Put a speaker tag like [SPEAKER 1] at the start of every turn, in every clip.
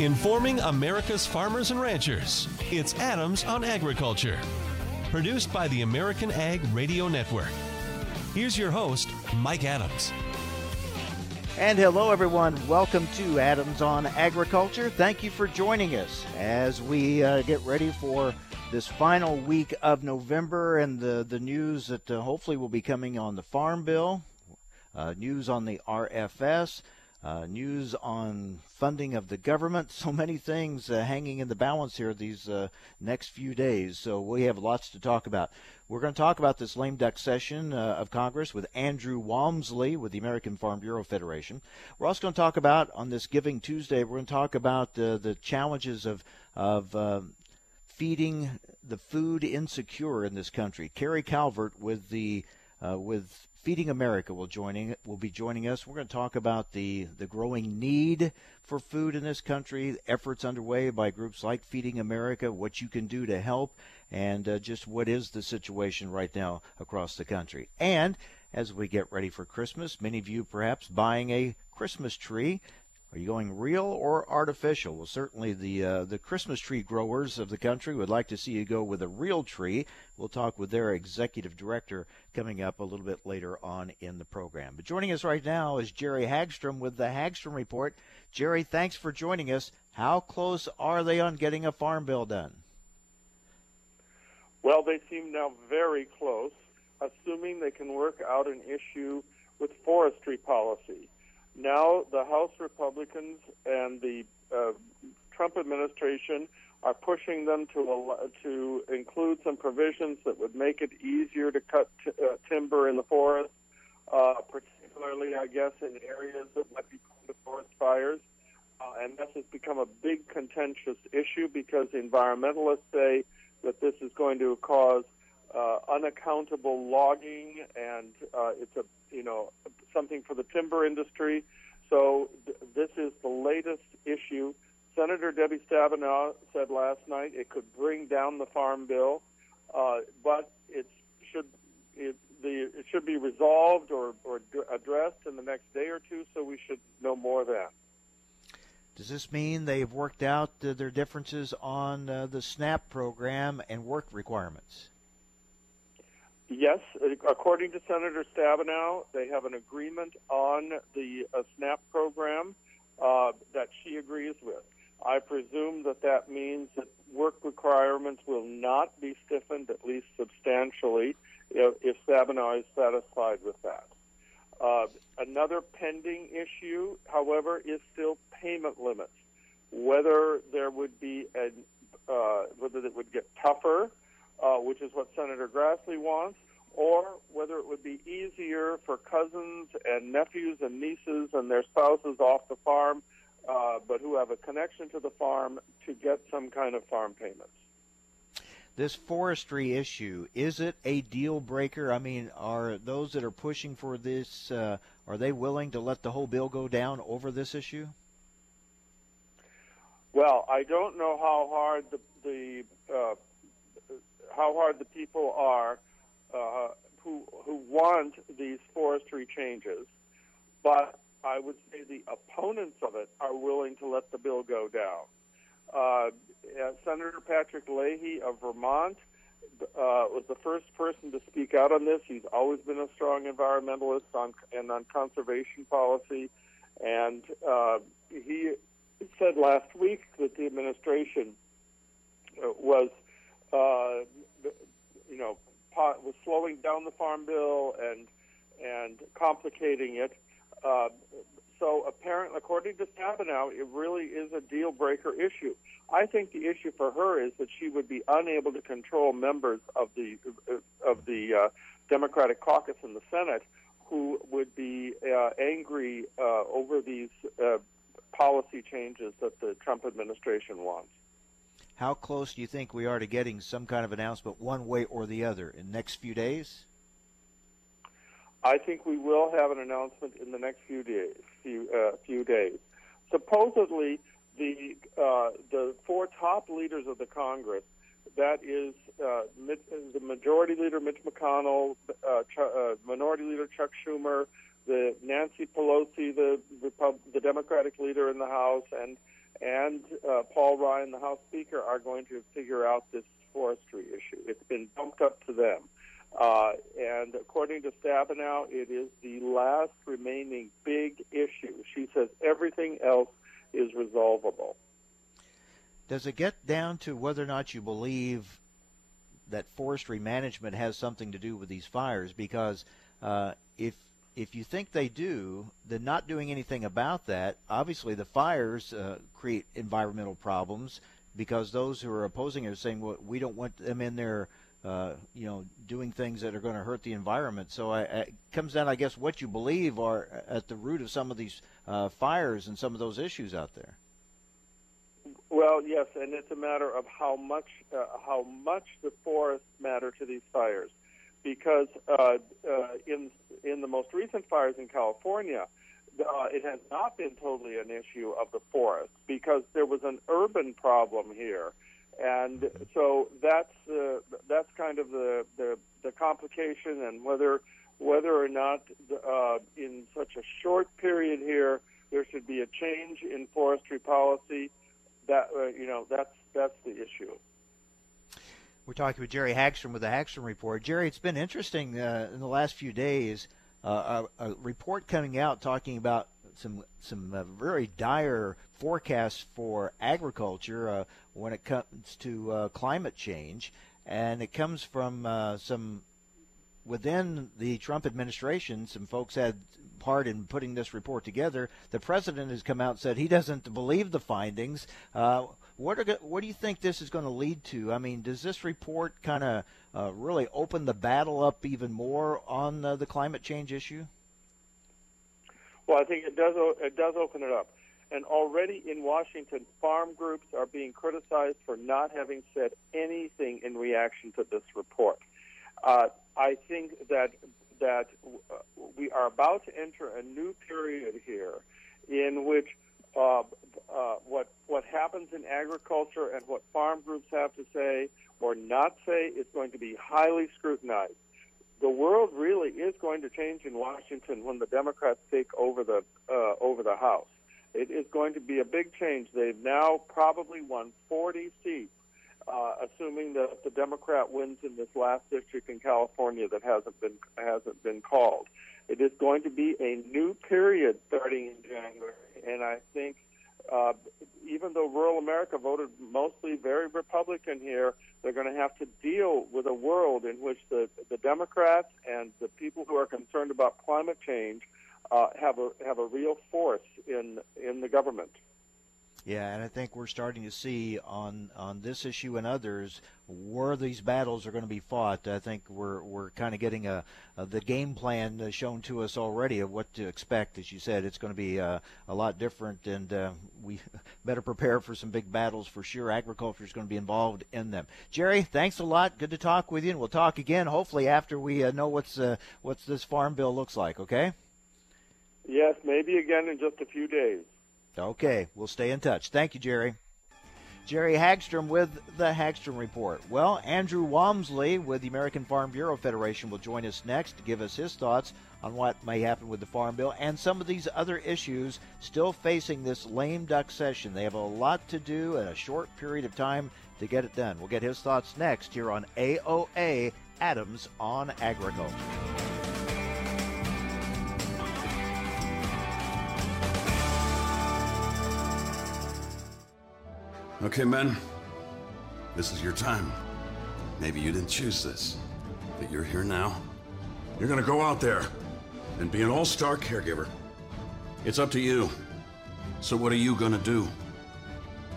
[SPEAKER 1] Informing America's farmers and ranchers. It's Adams on Agriculture. Produced by the American Ag Radio Network. Here's your host, Mike Adams.
[SPEAKER 2] And hello, everyone. Welcome to Adams on Agriculture. Thank you for joining us as we uh, get ready for this final week of November and the, the news that uh, hopefully will be coming on the Farm Bill, uh, news on the RFS, uh, news on funding of the government. So many things uh, hanging in the balance here these uh, next few days. So we have lots to talk about. We're going to talk about this lame duck session uh, of Congress with Andrew Walmsley with the American Farm Bureau Federation. We're also going to talk about on this Giving Tuesday. We're going to talk about the challenges of of feeding the food insecure in this country. Carrie Calvert with the uh, with Feeding America will joining will be joining us. We're going to talk about the the growing need for food in this country, efforts underway by groups like Feeding America, what you can do to help, and uh, just what is the situation right now across the country. And as we get ready for Christmas, many of you perhaps buying a Christmas tree. Are you going real or artificial? Well, certainly the uh, the Christmas tree growers of the country would like to see you go with a real tree. We'll talk with their executive director coming up a little bit later on in the program. But joining us right now is Jerry Hagstrom with the Hagstrom Report. Jerry, thanks for joining us. How close are they on getting a farm bill done?
[SPEAKER 3] Well, they seem now very close, assuming they can work out an issue with forestry policy. Now, the House Republicans and the uh, Trump administration are pushing them to to include some provisions that would make it easier to cut t- uh, timber in the forest, uh, particularly, I guess, in areas that might be prone to forest fires. Uh, and this has become a big contentious issue because environmentalists say that this is going to cause uh, unaccountable logging, and uh, it's a you know something for the timber industry. So th- this is the latest issue. Senator Debbie Stabenow said last night it could bring down the farm bill, uh, but it should it, the, it should be resolved or, or addressed in the next day or two. So we should know more then.
[SPEAKER 2] Does this mean they've worked out uh, their differences on uh, the SNAP program and work requirements?
[SPEAKER 3] Yes, according to Senator Stabenow, they have an agreement on the uh, SNAP program uh, that she agrees with. I presume that that means that work requirements will not be stiffened, at least substantially, if, if Stabenow is satisfied with that. Uh, another pending issue, however, is still payment limits. Whether there would be a, uh, whether it would get tougher uh, which is what Senator Grassley wants, or whether it would be easier for cousins and nephews and nieces and their spouses off the farm, uh, but who have a connection to the farm, to get some kind of farm payments.
[SPEAKER 2] This forestry issue is it a deal breaker? I mean, are those that are pushing for this uh, are they willing to let the whole bill go down over this issue?
[SPEAKER 3] Well, I don't know how hard the, the uh, how hard the people are uh, who who want these forestry changes, but I would say the opponents of it are willing to let the bill go down. Uh, Senator Patrick Leahy of Vermont uh, was the first person to speak out on this. He's always been a strong environmentalist on and on conservation policy, and uh, he said last week that the administration uh, was uh, you know, was slowing down the farm bill and and complicating it. Uh, so apparently, according to Stabenow, it really is a deal breaker issue. I think the issue for her is that she would be unable to control members of the of the uh, Democratic caucus in the Senate who would be uh, angry uh, over these uh, policy changes that the Trump administration wants.
[SPEAKER 2] How close do you think we are to getting some kind of announcement one way or the other in the next few days?
[SPEAKER 3] I think we will have an announcement in the next few days. Few uh, few days. Supposedly, the uh, the four top leaders of the Congress, that is uh, the Majority Leader Mitch McConnell, uh, Ch- uh, Minority Leader Chuck Schumer, the Nancy Pelosi, the the Democratic leader in the House, and and uh, Paul Ryan, the House Speaker, are going to figure out this forestry issue. It's been bumped up to them. Uh, and according to Stabenow, it is the last remaining big issue. She says everything else is resolvable.
[SPEAKER 2] Does it get down to whether or not you believe that forestry management has something to do with these fires? Because uh, if if you think they do, then not doing anything about that, obviously the fires uh, create environmental problems because those who are opposing it are saying, well, we don't want them in there, uh, you know, doing things that are going to hurt the environment. So I, it comes down, I guess, what you believe are at the root of some of these uh, fires and some of those issues out there.
[SPEAKER 3] Well, yes, and it's a matter of how much uh, how much the forests matter to these fires because uh, uh, in in the most recent fires in California, uh, it has not been totally an issue of the forest because there was an urban problem here, and so that's uh, that's kind of the, the the complication and whether whether or not uh, in such a short period here there should be a change in forestry policy. That uh, you know that's that's the issue.
[SPEAKER 2] We're talking with Jerry Hagstrom with the Hagstrom Report. Jerry, it's been interesting uh, in the last few days. Uh, a, a, report coming out talking about some some uh, very dire forecasts for agriculture uh, when it comes to uh, climate change, and it comes from uh, some within the Trump administration. Some folks had part in putting this report together. The president has come out and said he doesn't believe the findings. What are what do you think this is going to lead to? I mean, does this report kind of uh, really open the battle up even more on the climate change issue?
[SPEAKER 3] Well, I think it does. It does open it up. And already in Washington, farm groups are being criticized for not having said anything in reaction to this report. Uh, I think that that uh, we are about to enter a new period here, in which uh, uh, what what happens in agriculture and what farm groups have to say or not say is going to be highly scrutinized. The world really is going to change in Washington when the Democrats take over the uh, over the House. It is going to be a big change. They've now probably won 40 seats, uh, assuming that the Democrat wins in this last district in California that hasn't been hasn't been called. It is going to be a new period starting in January and I think uh, even though rural America voted mostly very Republican here, they're going to have to deal with a world in which the, the Democrats and the people who are concerned about climate change uh, have a have a real force in in the government.
[SPEAKER 2] Yeah, and I think we're starting to see on on this issue and others where these battles are going to be fought. I think we're we're kind of getting a, a the game plan shown to us already of what to expect. As you said, it's going to be uh, a lot different, and uh, we better prepare for some big battles for sure. Agriculture is going to be involved in them. Jerry, thanks a lot. Good to talk with you, and we'll talk again hopefully after we uh, know what's uh, what's this farm bill looks like. Okay.
[SPEAKER 3] Yes, maybe again in just a few days.
[SPEAKER 2] Okay, we'll stay in touch. Thank you, Jerry. Jerry Hagstrom with the Hagstrom Report. Well, Andrew Walmsley with the American Farm Bureau Federation will join us next to give us his thoughts on what may happen with the Farm Bill and some of these other issues still facing this lame duck session. They have a lot to do in a short period of time to get it done. We'll get his thoughts next here on AOA Adams on Agriculture.
[SPEAKER 4] Okay, men. This is your time. Maybe you didn't choose this, but you're here now. You're gonna go out there and be an all-star caregiver. It's up to you. So what are you gonna do?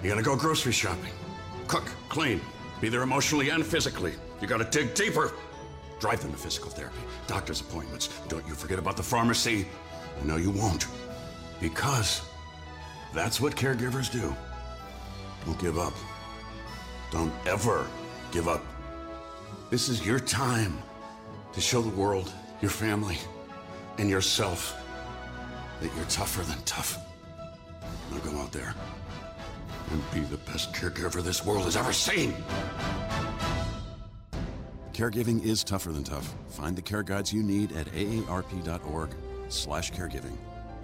[SPEAKER 4] You're gonna go grocery shopping, cook, clean, be there emotionally and physically. You gotta dig deeper. Drive them to physical therapy, doctor's appointments. Don't you forget about the pharmacy. Know you won't. Because that's what caregivers do. Don't give up. Don't ever give up. This is your time to show the world, your family, and yourself that you're tougher than tough. Now go out there and be the best caregiver this world has ever seen. Caregiving is tougher than tough. Find the care guides you need at aarp.org/caregiving.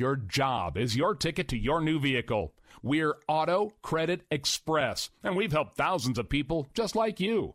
[SPEAKER 5] your job is your ticket to your new vehicle. We're Auto Credit Express, and we've helped thousands of people just like you.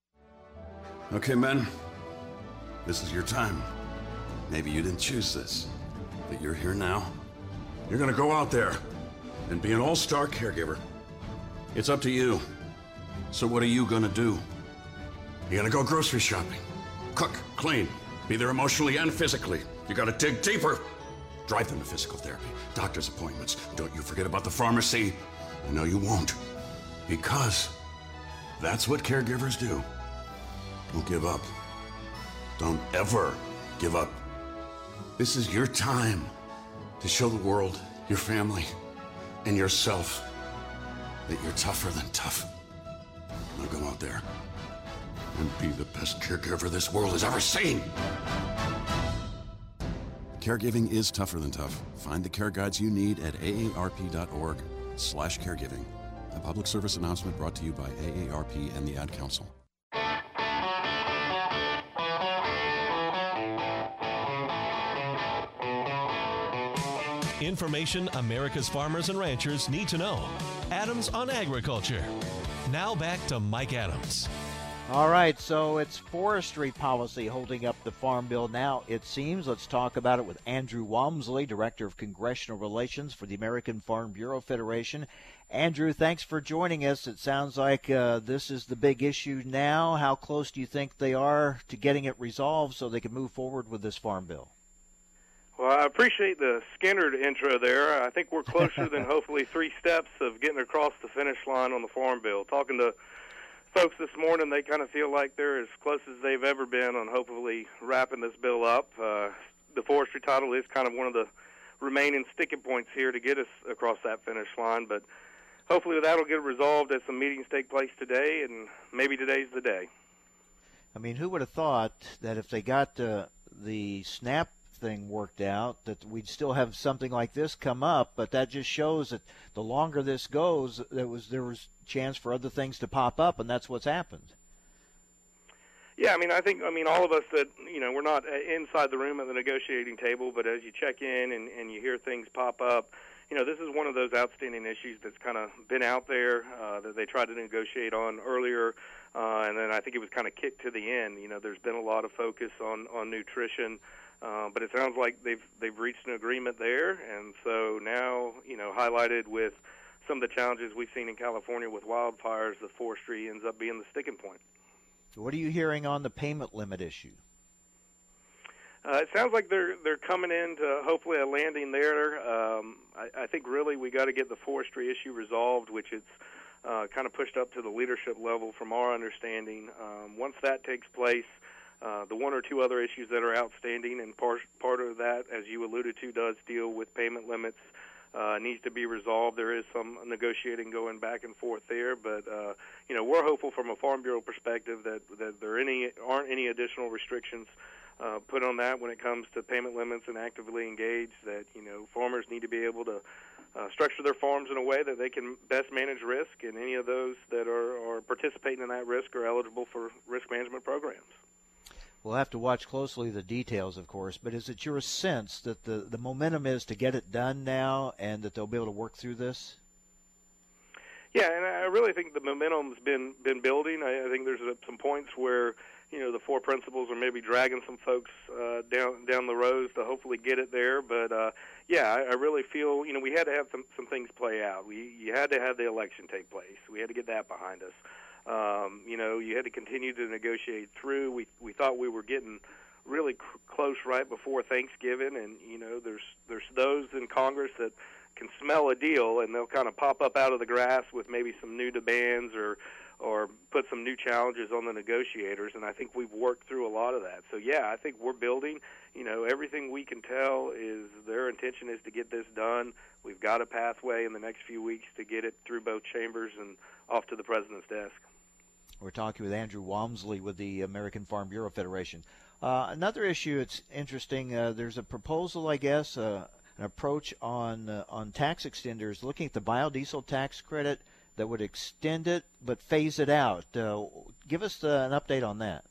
[SPEAKER 4] Okay, men. This is your time. Maybe you didn't choose this, but you're here now. You're gonna go out there and be an all star caregiver. It's up to you. So, what are you gonna do? You're gonna go grocery shopping, cook, clean, be there emotionally and physically. You gotta dig deeper. Drive them to physical therapy, doctor's appointments. Don't you forget about the pharmacy. I know you won't. Because that's what caregivers do. Don't give up. Don't ever give up. This is your time to show the world, your family, and yourself that you're tougher than tough. Now go out there and be the best caregiver this world has ever seen. Caregiving is tougher than tough. Find the care guides you need at aarp.org slash caregiving. A public service announcement brought to you by AARP and the Ad Council.
[SPEAKER 1] Information America's farmers and ranchers need to know. Adams on Agriculture. Now back to Mike Adams.
[SPEAKER 2] All right, so it's forestry policy holding up the Farm Bill now, it seems. Let's talk about it with Andrew Walmsley, Director of Congressional Relations for the American Farm Bureau Federation. Andrew, thanks for joining us. It sounds like uh, this is the big issue now. How close do you think they are to getting it resolved so they can move forward with this Farm Bill?
[SPEAKER 6] Well, I appreciate the Skynyrd intro there. I think we're closer than hopefully three steps of getting across the finish line on the Farm Bill. Talking to folks this morning, they kind of feel like they're as close as they've ever been on hopefully wrapping this bill up. Uh, the forestry title is kind of one of the remaining sticking points here to get us across that finish line, but hopefully that'll get resolved as some meetings take place today, and maybe today's the day.
[SPEAKER 2] I mean, who would have thought that if they got uh, the SNAP thing worked out that we'd still have something like this come up but that just shows that the longer this goes there was there was chance for other things to pop up and that's what's happened
[SPEAKER 6] yeah, I mean, I think, I mean, all of us that, you know, we're not inside the room at the negotiating table, but as you check in and, and you hear things pop up, you know, this is one of those outstanding issues that's kind of been out there uh, that they tried to negotiate on earlier, uh, and then I think it was kind of kicked to the end. You know, there's been a lot of focus on on nutrition, uh, but it sounds like they've they've reached an agreement there, and so now you know highlighted with some of the challenges we've seen in California with wildfires, the forestry ends up being the sticking point.
[SPEAKER 2] So what are you hearing on the payment limit issue?
[SPEAKER 6] Uh, it sounds like they're they're coming into hopefully a landing there. Um, I, I think really we got to get the forestry issue resolved, which it's uh, kind of pushed up to the leadership level from our understanding. Um, once that takes place, uh, the one or two other issues that are outstanding, and part part of that, as you alluded to, does deal with payment limits. Uh, needs to be resolved. There is some negotiating going back and forth there, but uh, you know we're hopeful from a Farm Bureau perspective that that there any aren't any additional restrictions uh, put on that when it comes to payment limits and actively engaged. That you know farmers need to be able to uh, structure their farms in a way that they can best manage risk, and any of those that are, are participating in that risk are eligible for risk management programs.
[SPEAKER 2] We'll have to watch closely the details, of course, but is it your sense that the, the momentum is to get it done now and that they'll be able to work through this?
[SPEAKER 6] Yeah, and I really think the momentum's been been building. I, I think there's some points where you know the four principles are maybe dragging some folks uh, down down the roads to hopefully get it there. But uh, yeah, I, I really feel you know we had to have some some things play out. We you had to have the election take place. We had to get that behind us. Um, you know, you had to continue to negotiate through. We we thought we were getting really cr- close right before Thanksgiving, and you know, there's there's those in Congress that can smell a deal, and they'll kind of pop up out of the grass with maybe some new demands or or put some new challenges on the negotiators. And I think we've worked through a lot of that. So yeah, I think we're building. You know, everything we can tell is their intention is to get this done. We've got a pathway in the next few weeks to get it through both chambers and off to the president's desk.
[SPEAKER 2] We're talking with Andrew Walmsley with the American Farm Bureau Federation. Uh, another issue it's interesting. Uh, there's a proposal, I guess, uh, an approach on uh, on tax extenders, looking at the biodiesel tax credit that would extend it but phase it out. Uh, give us uh, an update on that.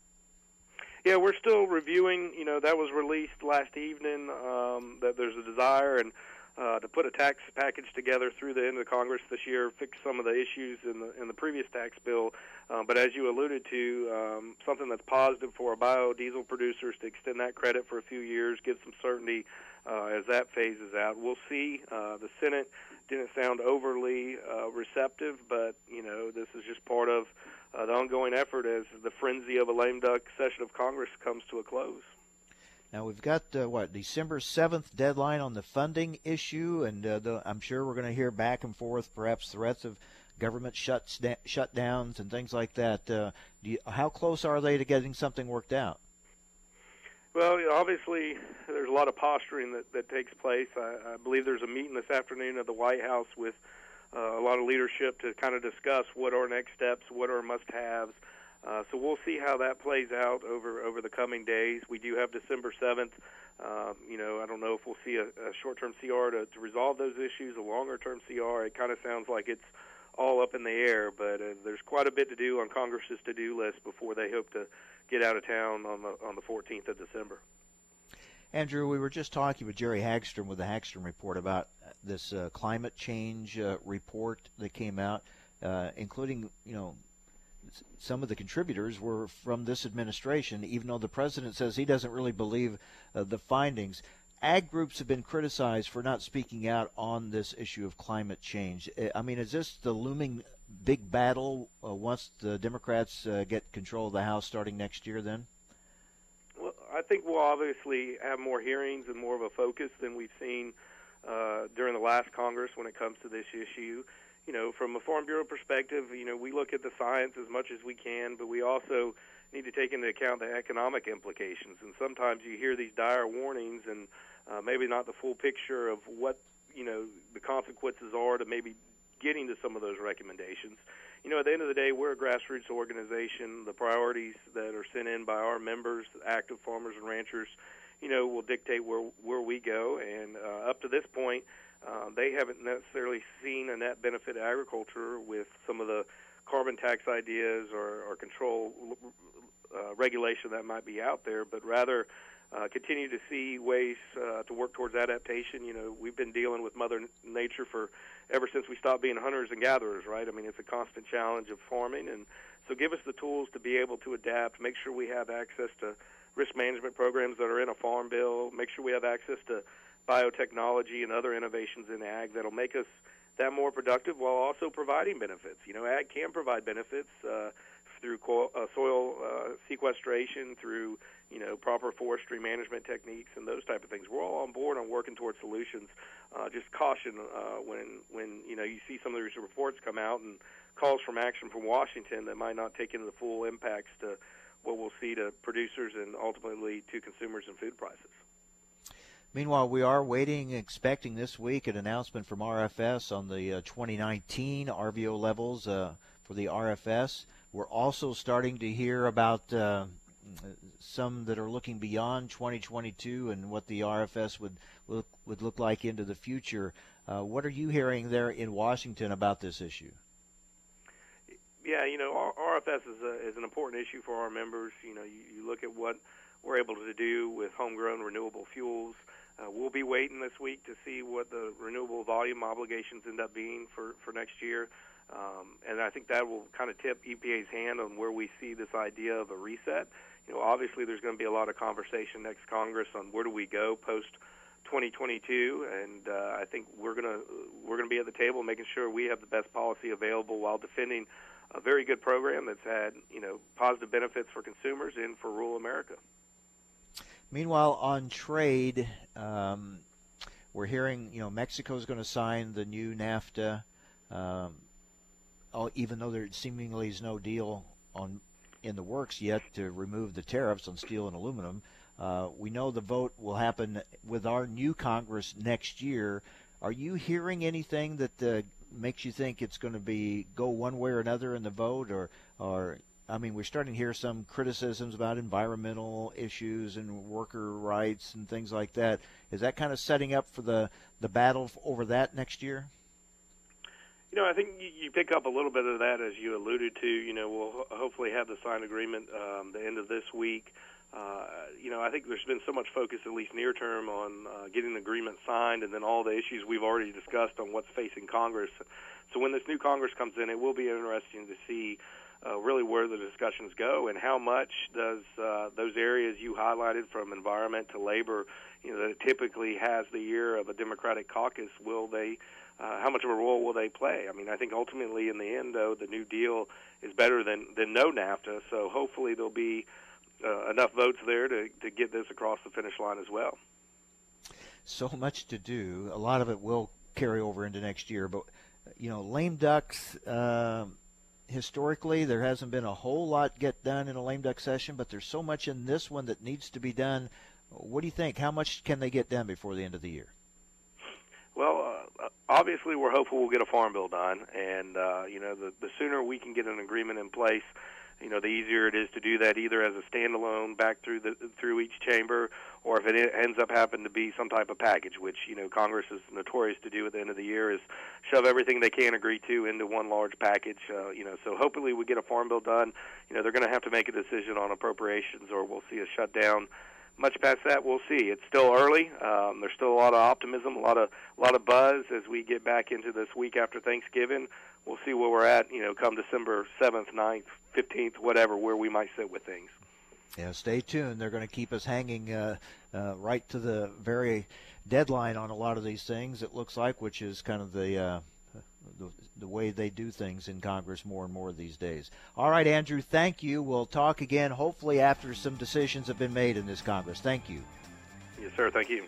[SPEAKER 6] Yeah, we're still reviewing. You know, that was released last evening. Um, that there's a desire and uh, to put a tax package together through the end of Congress this year, fix some of the issues in the in the previous tax bill. Um, but as you alluded to, um, something that's positive for biodiesel producers to extend that credit for a few years, give some certainty uh, as that phases out. We'll see. Uh, the Senate didn't sound overly uh, receptive, but you know this is just part of uh, the ongoing effort as the frenzy of a lame duck session of Congress comes to a close.
[SPEAKER 2] Now we've got uh, what December seventh deadline on the funding issue, and uh, the, I'm sure we're going to hear back and forth, perhaps threats of government shuts da- shutdowns and things like that. Uh, you, how close are they to getting something worked out?
[SPEAKER 6] Well, obviously, there's a lot of posturing that, that takes place. I, I believe there's a meeting this afternoon at the White House with uh, a lot of leadership to kind of discuss what are next steps, what are must-haves. Uh, so we'll see how that plays out over over the coming days. We do have December 7th. Um, you know, I don't know if we'll see a, a short-term CR to, to resolve those issues, a longer-term CR. It kind of sounds like it's all up in the air, but uh, there's quite a bit to do on Congress's to-do list before they hope to get out of town on the on the 14th of December.
[SPEAKER 2] Andrew, we were just talking with Jerry Hagstrom with the Hagstrom Report about this uh, climate change uh, report that came out, uh, including you know some of the contributors were from this administration, even though the president says he doesn't really believe uh, the findings. Ag groups have been criticized for not speaking out on this issue of climate change. Uh, I mean, is this the looming big battle uh, once the Democrats uh, get control of the House starting next year then?
[SPEAKER 6] Well, I think we'll obviously have more hearings and more of a focus than we've seen uh, during the last Congress when it comes to this issue you know, from a Farm Bureau perspective, you know, we look at the science as much as we can, but we also need to take into account the economic implications. And sometimes you hear these dire warnings and uh, maybe not the full picture of what, you know, the consequences are to maybe getting to some of those recommendations. You know, at the end of the day, we're a grassroots organization. The priorities that are sent in by our members, active farmers and ranchers, you know, will dictate where where we go. And uh, up to this point, uh, they haven't necessarily seen a net benefit to agriculture with some of the carbon tax ideas or, or control uh, regulation that might be out there, but rather uh, continue to see ways uh, to work towards adaptation. You know, we've been dealing with Mother Nature for ever since we stopped being hunters and gatherers, right? I mean, it's a constant challenge of farming, and so give us the tools to be able to adapt. Make sure we have access to risk management programs that are in a farm bill. Make sure we have access to biotechnology and other innovations in ag that'll make us that more productive while also providing benefits. You know, ag can provide benefits uh, through co- uh, soil uh, sequestration, through you know proper forestry management techniques, and those type of things. We're all on board on working towards solutions. Uh, just caution uh, when when you know you see some of these reports come out and calls from action from Washington that might not take into the full impacts to what we'll see to producers and ultimately to consumers and food prices.
[SPEAKER 2] Meanwhile, we are waiting, expecting this week an announcement from RFS on the uh, 2019 RVO levels uh, for the RFS. We're also starting to hear about uh, some that are looking beyond 2022 and what the RFS would look, would look like into the future. Uh, what are you hearing there in Washington about this issue?
[SPEAKER 6] Yeah, you know, RFS is, a, is an important issue for our members. You know, you, you look at what we're able to do with homegrown renewable fuels. Uh, we'll be waiting this week to see what the renewable volume obligations end up being for, for next year. Um, and I think that will kind of tip EPA's hand on where we see this idea of a reset. You know, obviously there's going to be a lot of conversation next Congress on where do we go post 2022, and uh, I think we're gonna we're gonna be at the table making sure we have the best policy available while defending a very good program that's had you know positive benefits for consumers and for rural America.
[SPEAKER 2] Meanwhile, on trade, um, we're hearing you know Mexico is going to sign the new NAFTA, um, even though there seemingly is no deal on in the works yet to remove the tariffs on steel and aluminum. Uh, we know the vote will happen with our new Congress next year. Are you hearing anything that uh, makes you think it's going to be go one way or another in the vote, or, or I mean, we're starting to hear some criticisms about environmental issues and worker rights and things like that. Is that kind of setting up for the the battle over that next year?
[SPEAKER 6] You know, I think you pick up a little bit of that as you alluded to. You know, we'll hopefully have the signed agreement um, the end of this week. Uh, you know, I think there's been so much focus, at least near term, on uh, getting the agreement signed, and then all the issues we've already discussed on what's facing Congress. So when this new Congress comes in, it will be interesting to see uh, really where the discussions go and how much does uh, those areas you highlighted from environment to labor, you know, that typically has the year of a Democratic caucus, will they? Uh, how much of a role will they play? I mean, I think ultimately, in the end, though, the New Deal is better than than no NAFTA. So hopefully, there'll be uh, enough votes there to, to get this across the finish line as well.
[SPEAKER 2] So much to do. A lot of it will carry over into next year, but you know, lame ducks. Uh, historically, there hasn't been a whole lot get done in a lame duck session, but there's so much in this one that needs to be done. What do you think? How much can they get done before the end of the year?
[SPEAKER 6] Well, uh, obviously, we're hopeful we'll get a farm bill done, and uh, you know, the the sooner we can get an agreement in place you know, the easier it is to do that either as a standalone back through the through each chamber, or if it ends up having to be some type of package, which you know Congress is notorious to do at the end of the year, is shove everything they can agree to into one large package. Uh, you know, so hopefully we get a farm bill done. You know, they're going to have to make a decision on appropriations, or we'll see a shutdown much past that, we'll see. It's still early. Um, there's still a lot of optimism, a lot of a lot of buzz as we get back into this week after Thanksgiving we'll see where we're at, you know, come December 7th, 9th, 15th, whatever, where we might sit with things.
[SPEAKER 2] Yeah, stay tuned. They're going to keep us hanging uh, uh, right to the very deadline on a lot of these things. It looks like, which is kind of the, uh, the the way they do things in Congress more and more these days. All right, Andrew. Thank you. We'll talk again, hopefully after some decisions have been made in this Congress. Thank you.
[SPEAKER 6] Yes, sir. Thank you.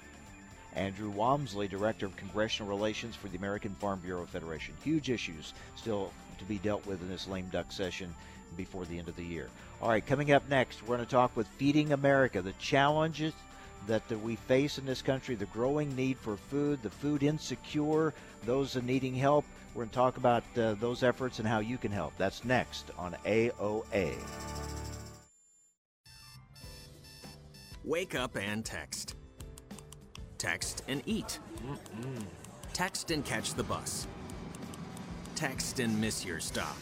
[SPEAKER 2] Andrew Walmsley, Director of Congressional Relations for the American Farm Bureau Federation. Huge issues still to be dealt with in this lame duck session before the end of the year. All right, coming up next, we're going to talk with Feeding America, the challenges that, we face in this country, the growing need for food, the food insecure, those needing help. We're going to talk about uh, those efforts and how you can help. That's next on AOA.
[SPEAKER 7] Wake up and text Text and eat. Mm-mm. Text and catch the bus. Text and miss your stop.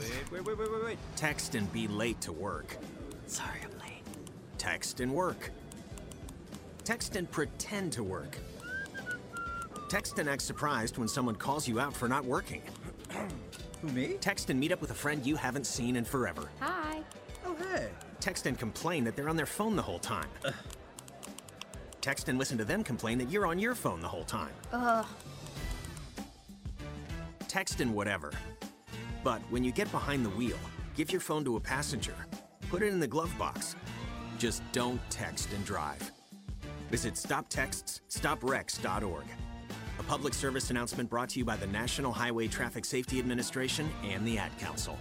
[SPEAKER 8] Wait, wait, wait, wait, wait, wait.
[SPEAKER 7] Text and be late to work.
[SPEAKER 8] Sorry, I'm late.
[SPEAKER 7] Text and work. Text and pretend to work. Text and act surprised when someone calls you out for not working.
[SPEAKER 8] Who, me?
[SPEAKER 7] Text and meet up with a friend you haven't seen in forever.
[SPEAKER 9] Hi.
[SPEAKER 8] Oh, hey.
[SPEAKER 7] Text and complain that they're on their phone the whole time. Uh text and listen to them complain that you're on your phone the whole time.
[SPEAKER 9] Ugh.
[SPEAKER 7] Text and whatever. But when you get behind the wheel, give your phone to a passenger. Put it in the glove box. Just don't text and drive. Visit StopTextsStopWrecks.org. A public service announcement brought to you by the National Highway Traffic Safety Administration and the Ad Council.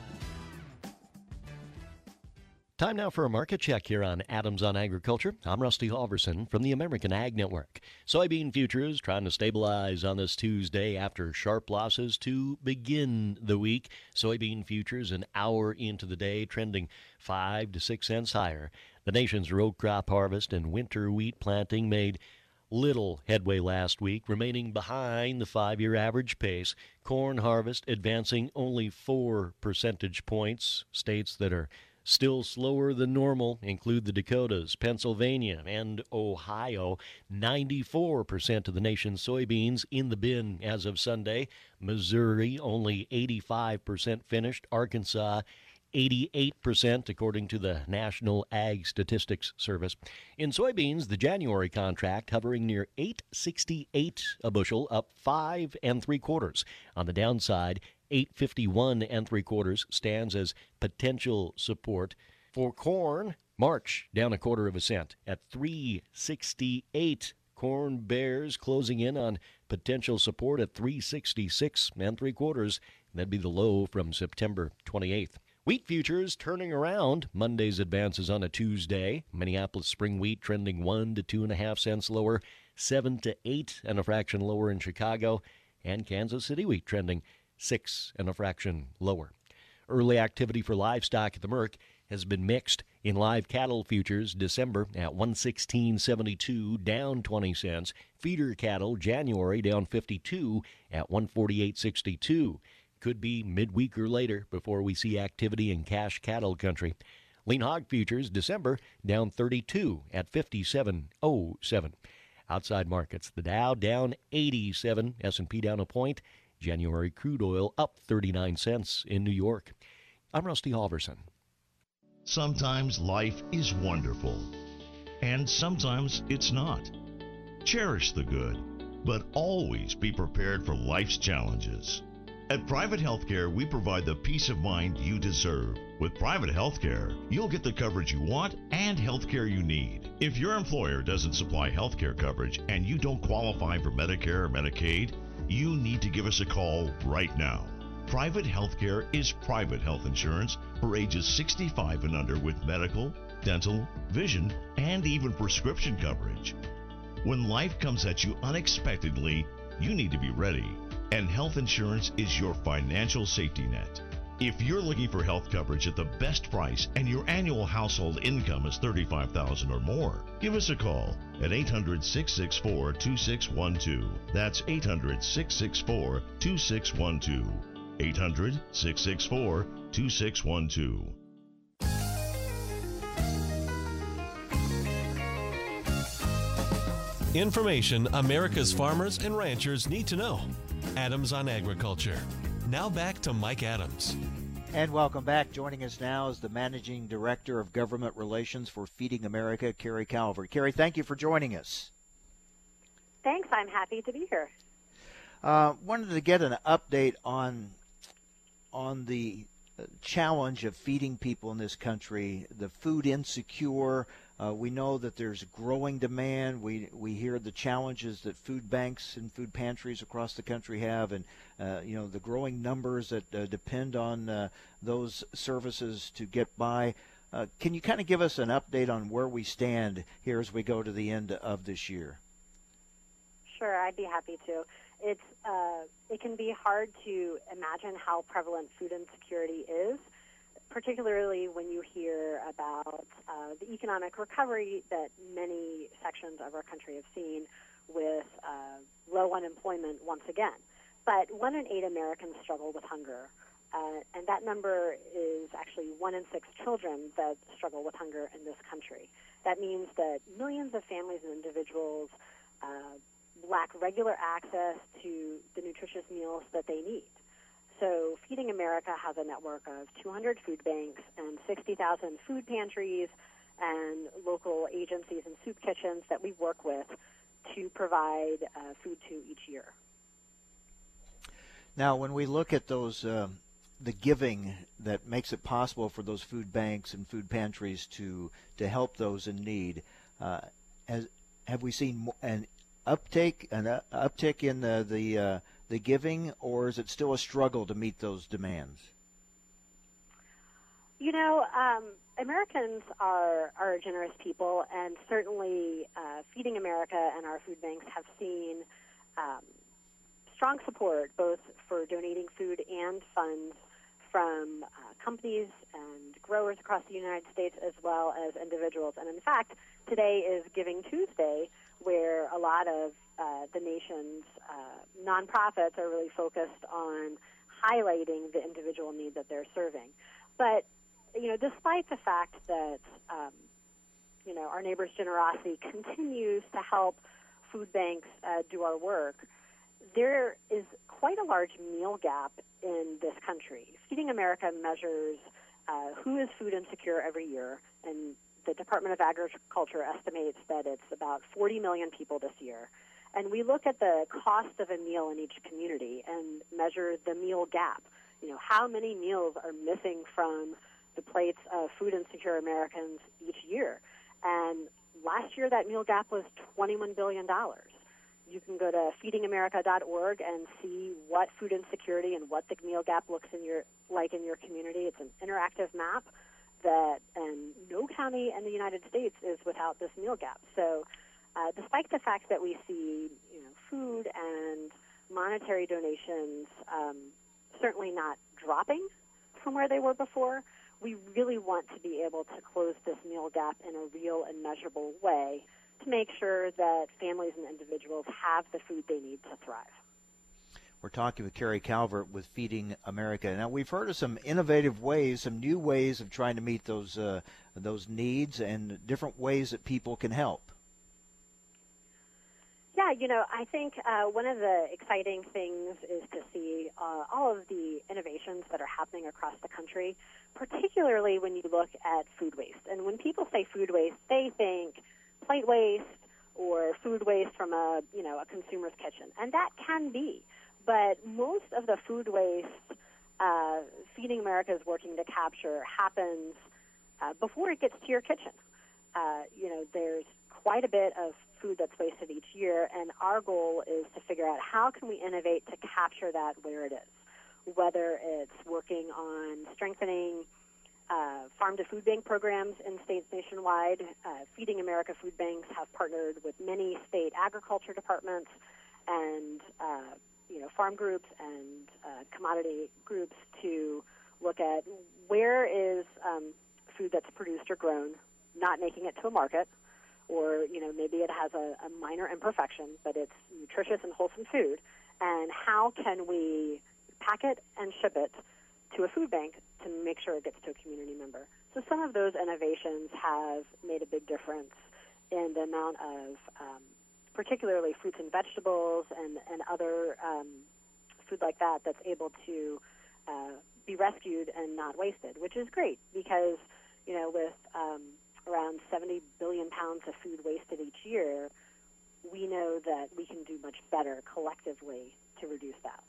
[SPEAKER 10] Time now for a market check here on Adams on Agriculture. I'm Rusty Halverson from the American Ag Network. Soybean futures trying to stabilize on this Tuesday after sharp losses to begin the week. Soybean futures an hour into the day trending 5 to 6 cents higher. The nation's row crop harvest and winter wheat planting made little headway last week, remaining behind the five year average pace. Corn harvest advancing only four percentage points. States that are Still slower than normal include the Dakotas, Pennsylvania, and Ohio. 94% of the nation's soybeans in the bin as of Sunday. Missouri only 85% finished. Arkansas 88%, according to the National Ag Statistics Service. In soybeans, the January contract hovering near 868 a bushel, up five and three quarters. On the downside, 851 and three quarters stands as potential support. For corn, March down a quarter of a cent at 368. Corn bears closing in on potential support at 366 and three quarters. That'd be the low from September 28th. Wheat futures turning around. Monday's advances on a Tuesday. Minneapolis spring wheat trending one to two and a half cents lower, seven to eight and a fraction lower in Chicago, and Kansas City wheat trending six and a fraction lower. Early activity for livestock at the Merc has been mixed in live cattle futures December at 116.72 down 20 cents. Feeder cattle January down 52 at 148.62. Could be midweek or later before we see activity in cash cattle country. Lean hog futures December down 32 at 57.07. Outside markets, the Dow down 87, S&P down a point. January crude oil up 39 cents in New York. I'm Rusty Halverson.
[SPEAKER 9] Sometimes life is wonderful, and sometimes it's not. Cherish the good, but always be prepared for life's challenges. At Private Healthcare, we provide the peace of mind you deserve. With private healthcare, you'll get the coverage you want and healthcare you need. If your employer doesn't supply healthcare coverage and you don't qualify for Medicare or Medicaid, you need to give us a call right now. Private healthcare is private health insurance for ages 65 and under with medical, dental, vision, and even prescription coverage. When life comes at you unexpectedly, you need to be ready and health insurance is your financial safety net. If you're looking for health coverage at the best price and your annual household income is 35,000 or more, give us a call at 800-664-2612. That's 800-664-2612. 800-664-2612.
[SPEAKER 1] Information America's farmers and ranchers need to know. Adams on Agriculture. Now back to Mike Adams.
[SPEAKER 2] And welcome back. Joining us now is the Managing Director of Government Relations for Feeding America, Carrie Calvert. Carrie, thank you for joining us.
[SPEAKER 11] Thanks. I'm happy to be here.
[SPEAKER 2] Uh, wanted to get an update on on the challenge of feeding people in this country, the food insecure, uh, we know that there's growing demand. We we hear the challenges that food banks and food pantries across the country have, and uh, you know the growing numbers that uh, depend on uh, those services to get by. Uh, can you kind of give us an update on where we stand here as we go to the end of this year?
[SPEAKER 11] Sure, I'd be happy to. It's uh, it can be hard to imagine how prevalent food insecurity is particularly when you hear about uh, the economic recovery that many sections of our country have seen with uh, low unemployment once again. But one in eight Americans struggle with hunger. Uh, and that number is actually one in six children that struggle with hunger in this country. That means that millions of families and individuals uh, lack regular access to the nutritious meals that they need. So Feeding America has a network of 200 food banks and 60,000 food pantries and local agencies and soup kitchens that we work with to provide uh, food to each year.
[SPEAKER 2] Now, when we look at those, uh, the giving that makes it possible for those food banks and food pantries to to help those in need, uh, has have we seen an uptake, an uh, uptick in the the uh, the giving, or is it still a struggle to meet those demands?
[SPEAKER 11] You know, um, Americans are are a generous people, and certainly uh, Feeding America and our food banks have seen um, strong support both for donating food and funds from uh, companies and growers across the United States as well as individuals. And in fact, today is Giving Tuesday, where a lot of uh, the nation's uh, nonprofits are really focused on highlighting the individual need that they're serving. But you know, despite the fact that um, you know our neighbors' generosity continues to help food banks uh, do our work, there is quite a large meal gap in this country. Feeding America measures uh, who is food insecure every year, and the Department of Agriculture estimates that it's about 40 million people this year. And we look at the cost of a meal in each community and measure the meal gap. You know, how many meals are missing from the plates of food insecure Americans each year? And last year, that meal gap was $21 billion. You can go to feedingamerica.org and see what food insecurity and what the meal gap looks in your like in your community. It's an interactive map that, and no county in the United States is without this meal gap. So, uh, despite the fact that we see, you know, food and monetary donations um, certainly not dropping from where they were before, we really want to be able to close this meal gap in a real and measurable way to make sure that families and individuals have the food they need to thrive.
[SPEAKER 2] We're talking with Carrie Calvert with Feeding America. Now we've heard of some innovative ways, some new ways of trying to meet those uh, those needs, and different ways that people can help.
[SPEAKER 11] Yeah, you know, I think uh, one of the exciting things is to see uh, all of the innovations that are happening across the country, particularly when you look at food waste. And when people say food waste, they think plate waste or food waste from a you know a consumer's kitchen, and that can be. But most of the food waste uh, Feeding America is working to capture happens uh, before it gets to your kitchen. Uh, you know, there's quite a bit of food that's wasted each year, and our goal is to figure out how can we innovate to capture that where it is. Whether it's working on strengthening uh, farm to food bank programs in states nationwide. Uh, Feeding America food banks have partnered with many state agriculture departments and uh, you know farm groups and uh, commodity groups to look at where is um, food that's produced or grown not making it to a market, or you know maybe it has a, a minor imperfection, but it's nutritious and wholesome food, and how can we pack it and ship it to a food bank to make sure it gets to a community member. So some of those innovations have made a big difference in the amount of, um, particularly fruits and vegetables and, and other um, food like that that's able to uh, be rescued and not wasted, which is great because, you know, with um, around 70 billion pounds of food wasted each year, we know that we can do much better collectively to reduce that.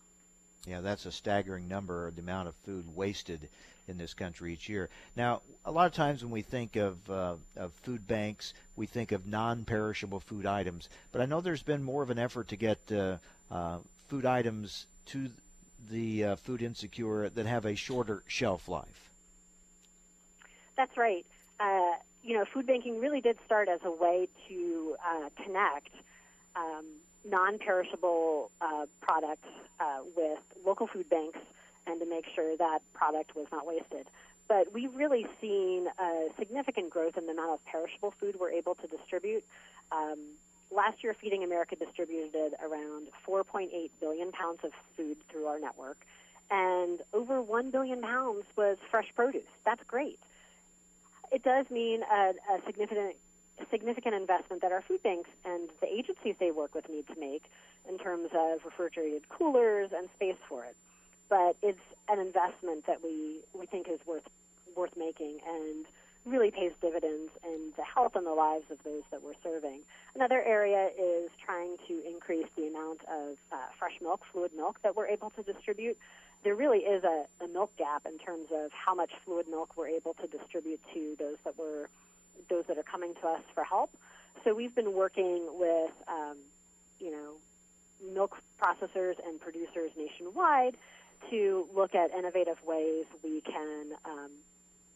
[SPEAKER 2] Yeah, that's a staggering number, the amount of food wasted in this country each year. Now, a lot of times when we think of, uh, of food banks, we think of non perishable food items. But I know there's been more of an effort to get uh, uh, food items to the uh, food insecure that have a shorter shelf life.
[SPEAKER 11] That's right. Uh, you know, food banking really did start as a way to uh, connect. Um, non-perishable uh, products uh, with local food banks and to make sure that product was not wasted. But we've really seen a significant growth in the amount of perishable food we're able to distribute. Um, last year, Feeding America distributed around 4.8 billion pounds of food through our network, and over 1 billion pounds was fresh produce. That's great. It does mean a, a significant significant investment that our food banks and the agencies they work with need to make in terms of refrigerated coolers and space for it. But it's an investment that we, we think is worth worth making and really pays dividends in the health and the lives of those that we're serving. Another area is trying to increase the amount of uh, fresh milk, fluid milk that we're able to distribute. There really is a, a milk gap in terms of how much fluid milk we're able to distribute to those that we're those that are coming to us for help. So we've been working with, um, you know, milk processors and producers nationwide to look at innovative ways we can um,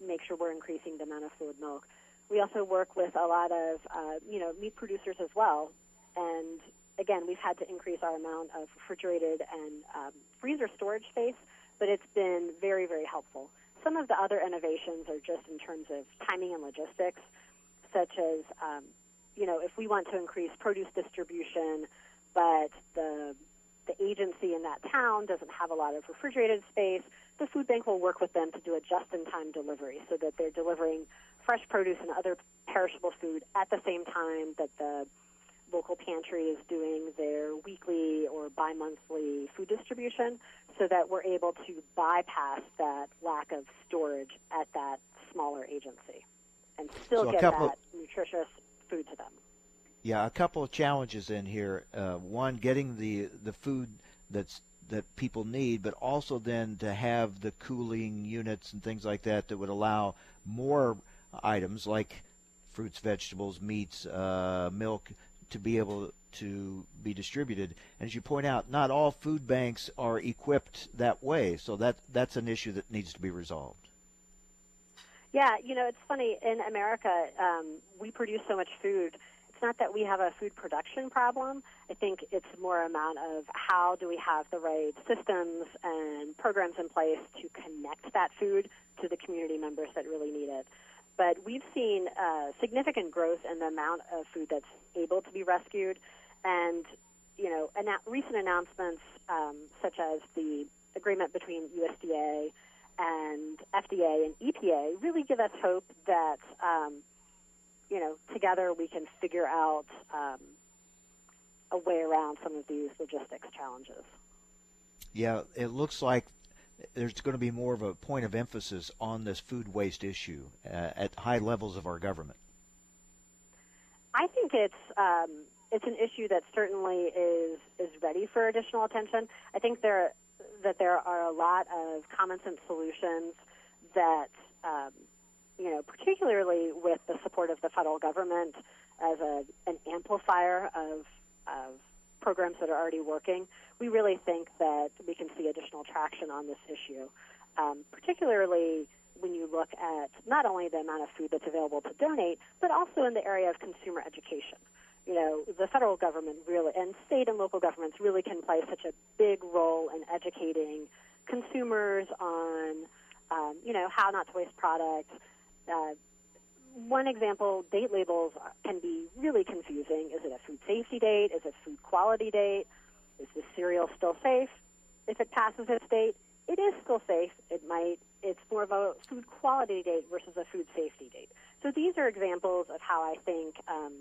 [SPEAKER 11] make sure we're increasing the amount of fluid milk. We also work with a lot of, uh, you know, meat producers as well. And again, we've had to increase our amount of refrigerated and um, freezer storage space, but it's been very, very helpful. Some of the other innovations are just in terms of timing and logistics, such as, um, you know, if we want to increase produce distribution, but the the agency in that town doesn't have a lot of refrigerated space, the food bank will work with them to do a just-in-time delivery so that they're delivering fresh produce and other perishable food at the same time that the local pantry is doing their weekly or bi-monthly food distribution so that we're able to bypass that lack of storage at that smaller agency and still
[SPEAKER 2] So
[SPEAKER 11] get
[SPEAKER 2] couple-
[SPEAKER 11] that nutritious food to them.
[SPEAKER 2] Yeah, a couple of challenges in here. Uh, one, getting the the food that's that people need, but also then to have the cooling units and things like that that would allow more items like fruits, vegetables, meats, uh, milk to be able to be distributed. And as you point out, not all food banks are equipped that way, so that that's an issue that needs to be resolved.
[SPEAKER 11] Yeah, you know, it's funny. In America, um, we produce so much food. It's not that we have a food production problem. I think it's more amount of how do we have the right systems and programs in place to connect that food to the community members that really need it. But we've seen uh, significant growth in the amount of food that's able to be rescued, and you know, recent announcements um, such as the agreement between USDA and FDA and EPA really give us hope that um, you know together we can figure out um, a way around some of these logistics challenges.
[SPEAKER 2] Yeah, it looks like there's going to be more of a point of emphasis on this food waste issue uh, at high levels of our government.
[SPEAKER 11] I think it's um, it's an issue that certainly is is ready for additional attention. I think there that there are a lot of common sense solutions that um, you know, particularly with the support of the federal government as a an amplifier of of programs that are already working. We really think that we can see additional traction on this issue, um, particularly when you look at not only the amount of food that's available to donate, but also in the area of consumer education. You know, the federal government really, and state and local governments really can play such a big role in educating consumers on, um, you know, how not to waste products. Uh, one example, date labels can be really confusing. Is it a food safety date? Is it food quality date? Is the cereal still safe? If it passes its date, it is still safe. It might, it's more of a food quality date versus a food safety date. So these are examples of how I think, um,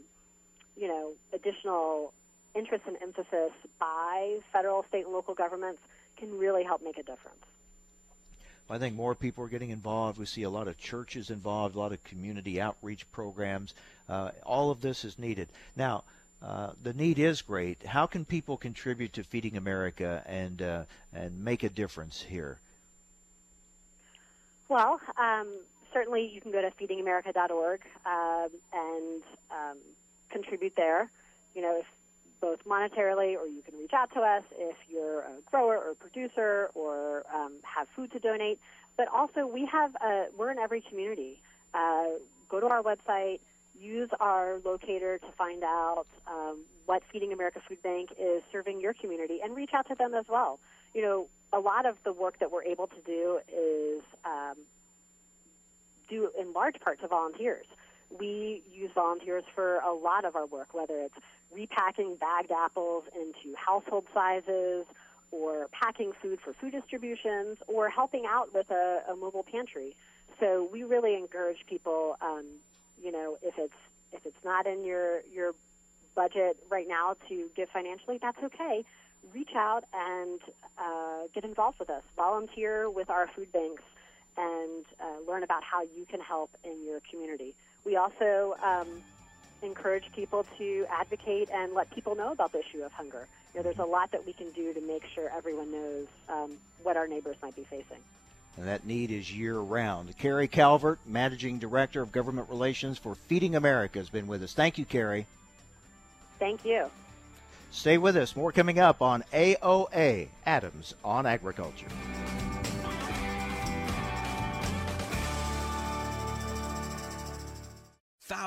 [SPEAKER 11] you know, additional interest and emphasis by federal, state, and local governments can really help make a difference.
[SPEAKER 2] I think more people are getting involved. We see a lot of churches involved, a lot of community outreach programs. Uh, all of this is needed. Now, uh, the need is great. How can people contribute to Feeding America and uh, and make a difference here?
[SPEAKER 11] Well, um, certainly you can go to feedingamerica.org um, and um, contribute there. You know, if both monetarily or you can reach out to us if you're a grower or producer or um, have food to donate. But also, we have a, we're in every community. Uh, go to our website, use our locator to find out um, what Feeding America Food Bank is serving your community, and reach out to them as well. You know, a lot of the work that we're able to do is um, due in large part to volunteers. We use volunteers for a lot of our work, whether it's repacking bagged apples into household sizes, or packing food for food distributions, or helping out with a, a mobile pantry. So we really encourage people, um, you know, if it's if it's not in your your budget right now to give financially, that's okay. Reach out and uh, get involved with us. Volunteer with our food banks and uh, learn about how you can help in your community. We also um, encourage people to advocate and let people know about the issue of hunger. You know, there's a lot that we can do to make sure everyone knows um, what our neighbors might be facing.
[SPEAKER 2] And that need is year round. Carrie Calvert, Managing Director of Government Relations for Feeding America, has been with us. Thank you, Carrie.
[SPEAKER 11] Thank you.
[SPEAKER 2] Stay with us. More coming up on AOA Adams on Agriculture.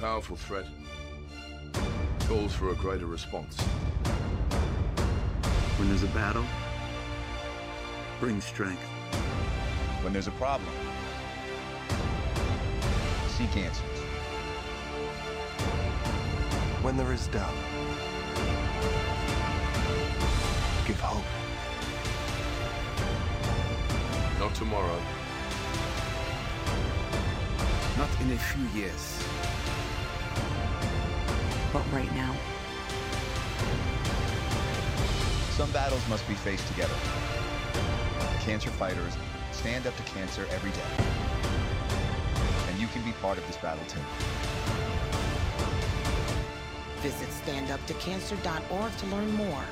[SPEAKER 12] Powerful threat calls for a greater response.
[SPEAKER 13] When there's a battle, bring strength.
[SPEAKER 14] When there's a problem, seek answers.
[SPEAKER 15] When there is doubt, give hope.
[SPEAKER 12] Not tomorrow.
[SPEAKER 15] Not in a few years.
[SPEAKER 16] But right now.
[SPEAKER 14] Some battles must be faced together. Cancer fighters stand up to cancer every day. And you can be part of this battle too.
[SPEAKER 16] Visit standuptocancer.org to learn more.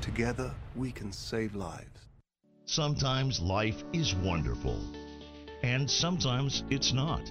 [SPEAKER 15] Together, we can save lives.
[SPEAKER 9] Sometimes life is wonderful, and sometimes it's not.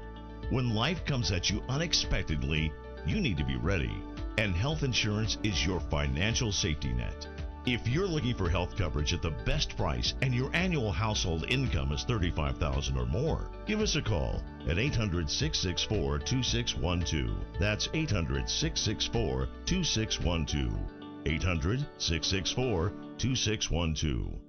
[SPEAKER 9] When life comes at you unexpectedly, you need to be ready, and health insurance is your financial safety net. If you're looking for health coverage at the best price and your annual household income is 35000 or more, give us a call at 800-664-2612. That's 800-664-2612. 800-664-2612.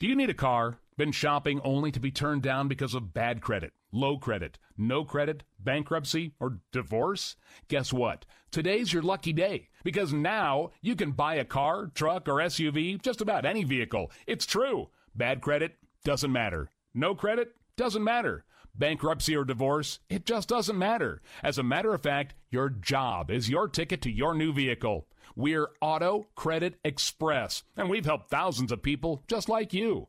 [SPEAKER 5] Do you need a car? Been shopping only to be turned down because of bad credit, low credit, no credit, bankruptcy, or divorce? Guess what? Today's your lucky day because now you can buy a car, truck, or SUV, just about any vehicle. It's true. Bad credit doesn't matter. No credit doesn't matter. Bankruptcy or divorce, it just doesn't matter. As a matter of fact, your job is your ticket to your new vehicle. We're Auto Credit Express, and we've helped thousands of people just like you.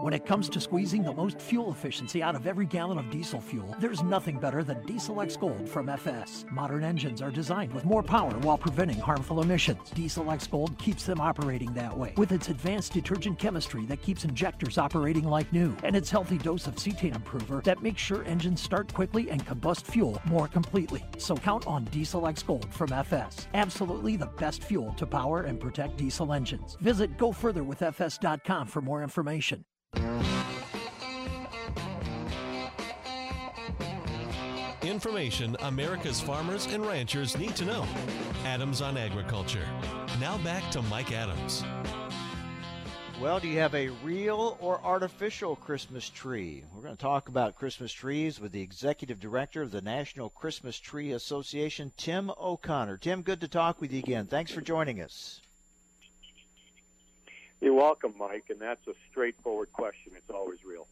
[SPEAKER 17] When it comes to squeezing the most fuel efficiency out of every gallon of diesel fuel, there's nothing better than Diesel X Gold from FS. Modern engines are designed with more power while preventing harmful emissions. Diesel X Gold keeps them operating that way with its advanced detergent chemistry that keeps injectors operating like new, and its healthy dose of cetane improver that makes sure engines start quickly and combust fuel more completely. So count on Diesel X Gold from FS. Absolutely the best fuel to power and protect diesel engines. Visit gofurtherwithfs.com for more information.
[SPEAKER 1] Information America's farmers and ranchers need to know. Adams on Agriculture. Now back to Mike Adams.
[SPEAKER 2] Well, do you have a real or artificial Christmas tree? We're going to talk about Christmas trees with the executive director of the National Christmas Tree Association, Tim O'Connor. Tim, good to talk with you again. Thanks for joining us.
[SPEAKER 18] You're welcome, Mike, and that's a straightforward question. It's always real.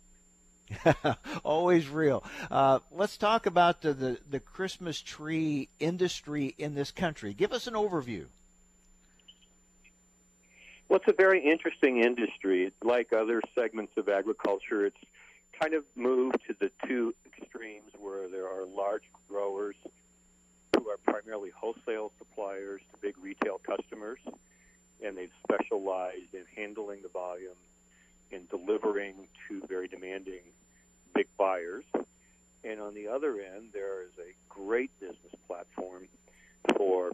[SPEAKER 2] Always real. Uh, let's talk about the, the, the Christmas tree industry in this country. Give us an overview.
[SPEAKER 18] Well, it's a very interesting industry. Like other segments of agriculture, it's kind of moved to the two extremes where there are large growers who are primarily wholesale suppliers to big retail customers, and they've specialized in handling the volume in delivering to very demanding big buyers. And on the other end, there is a great business platform for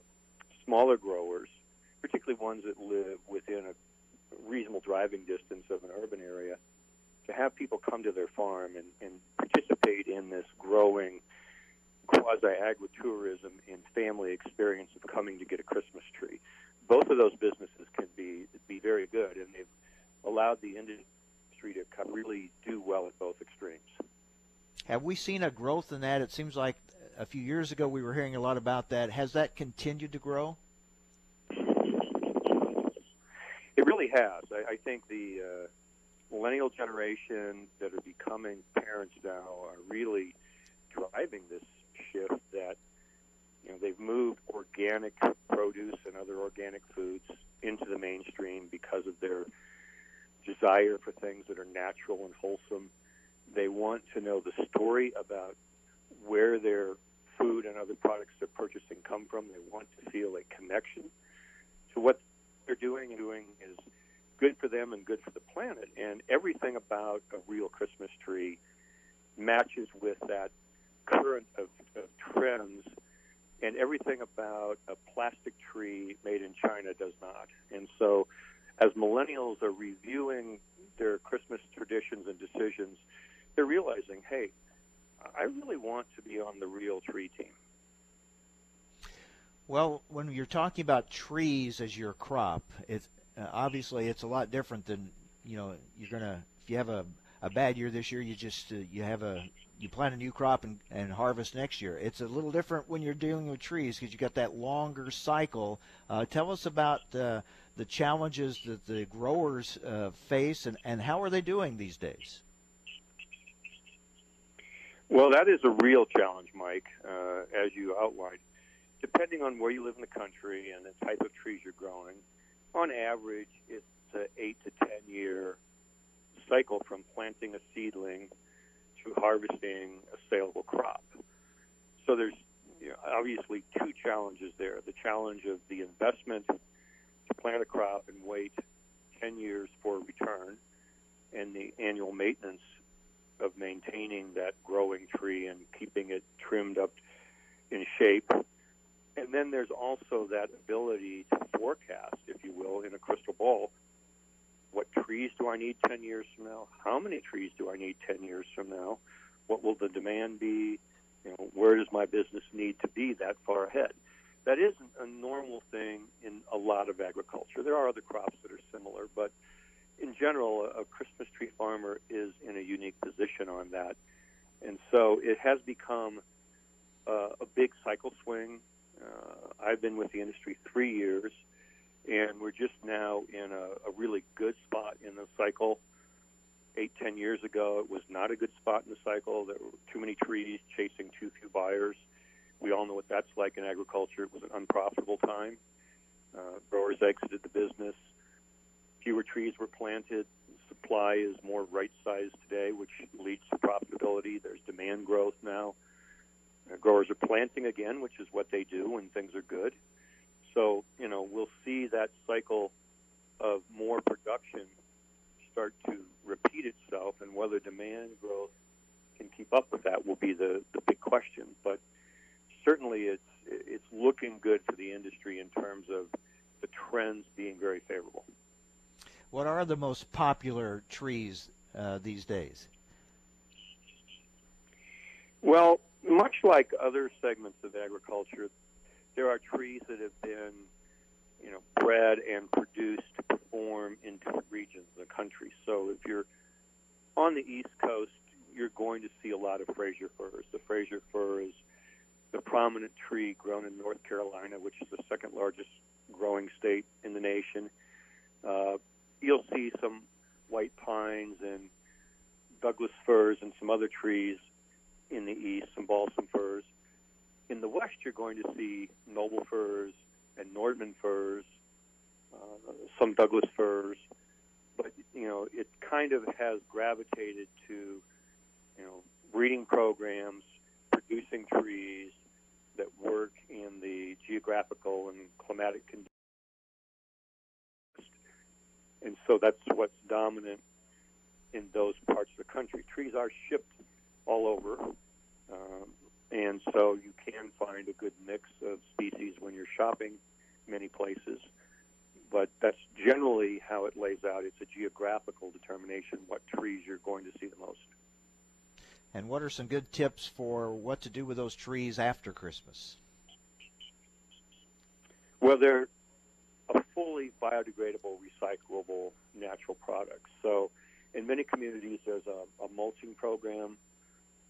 [SPEAKER 18] smaller growers, particularly ones that live within a reasonable driving distance of an urban area, to have people come to their farm and, and participate in this growing quasi agritourism and family experience of coming to get a Christmas tree. Both of those businesses can be be very good, and they've allowed the industry to really do well at both extremes.
[SPEAKER 2] Have we seen a growth in that? It seems like a few years ago we were hearing a lot about that. Has that continued to grow?
[SPEAKER 18] It really has. I, I think the uh, millennial generation that are becoming parents now are really driving this shift that you know they've moved organic produce and other organic foods into the mainstream because of their desire for things that are natural and wholesome. They want to know the story about where their food and other products they're purchasing come from. They want to feel a connection to what they're doing and doing is good for them and good for the planet. And everything about a real Christmas tree matches with that current of, of trends. And everything about a plastic tree made in China does not. And so, as millennials are reviewing their Christmas traditions and decisions, they're realizing, hey, I really want to be on the real tree team.
[SPEAKER 2] Well, when you're talking about trees as your crop, it's uh, obviously it's a lot different than you know you're gonna if you have a, a bad year this year you just uh, you have a you plant a new crop and, and harvest next year. It's a little different when you're dealing with trees because you got that longer cycle. Uh, tell us about uh, the challenges that the growers uh, face and, and how are they doing these days?
[SPEAKER 18] Well, that is a real challenge, Mike, uh, as you outlined. Depending on where you live in the country and the type of trees you're growing, on average, it's an eight to ten year cycle from planting a seedling harvesting a saleable crop. So there's you know, obviously two challenges there: the challenge of the investment to plant a crop and wait ten years for a return, and the annual maintenance of maintaining that growing tree and keeping it trimmed up in shape. And then there's also that ability to forecast, if you will, in a crystal ball. What trees do I need 10 years from now? How many trees do I need 10 years from now? What will the demand be? You know, where does my business need to be that far ahead? That isn't a normal thing in a lot of agriculture. There are other crops that are similar, but in general, a Christmas tree farmer is in a unique position on that. And so it has become uh, a big cycle swing. Uh, I've been with the industry three years, and we're just now in a, a really good spot in the cycle. Eight, ten years ago, it was not a good spot in the cycle. There were too many trees chasing too few buyers. We all know what that's like in agriculture. It was an unprofitable time. Uh, growers exited the business fewer trees were planted. Supply is more right sized today, which leads to profitability. There's demand growth now. Uh, growers are planting again, which is what they do when things are good. So, you know, we'll see that cycle of more production start to repeat itself, and whether demand growth can keep up with that will be the, the big question. But certainly it's, it's looking good for the industry in terms of the trends being very favorable.
[SPEAKER 2] What are the most popular trees uh, these days?
[SPEAKER 18] Well, much like other segments of agriculture, there are trees that have been, you know, bred and produced to perform in different regions of the country. So if you're on the East Coast, you're going to see a lot of Fraser firs. The Fraser fir is the prominent tree grown in North Carolina, which is the second largest growing state in the nation. Uh, you'll see some white pines and Douglas firs and some other trees in the east, some balsam firs. In the west, you're going to see noble firs and Nordmann firs, uh, some Douglas firs, but you know it kind of has gravitated to you know breeding programs, producing trees that work in the geographical and climatic conditions. And so that's what's dominant in those parts of the country. Trees are shipped all over, um, and so you can find a good mix of species when you're shopping many places. But that's generally how it lays out. It's a geographical determination what trees you're going to see the most.
[SPEAKER 2] And what are some good tips for what to do with those trees after Christmas?
[SPEAKER 18] Well, they're a fully biodegradable, recyclable natural product. So, in many communities, there's a, a mulching program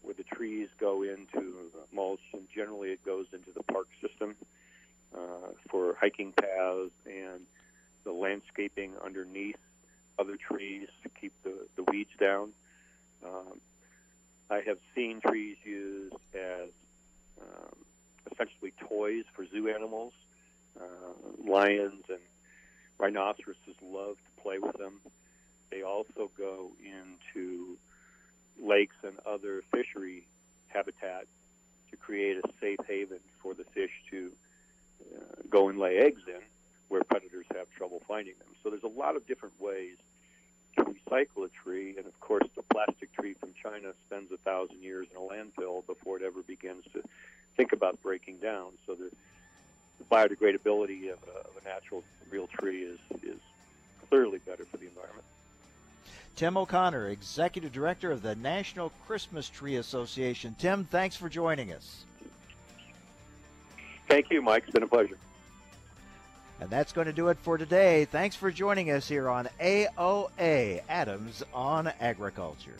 [SPEAKER 18] where the trees go into mulch, and generally it goes into the park system uh, for hiking paths and the landscaping underneath other trees to keep the, the weeds down. Um, I have seen trees used as um, essentially toys for zoo animals. Uh, lions and rhinoceroses love to play with them. They also go into lakes and other fishery habitat to create a safe haven for the fish to uh, go and lay eggs in where predators have trouble finding them. So there's a lot of different ways to recycle a tree, and of course, the plastic tree from China spends a thousand years in a landfill before it ever begins to think about breaking down. So the, the biodegradability of a, of a natural real tree is is clearly better for the environment.
[SPEAKER 2] Tim O'Connor, Executive Director of the National Christmas Tree Association. Tim, thanks for joining us.
[SPEAKER 18] Thank you, Mike. It's been a pleasure.
[SPEAKER 2] And that's going to do it for today. Thanks for joining us here on AOA Adams on Agriculture.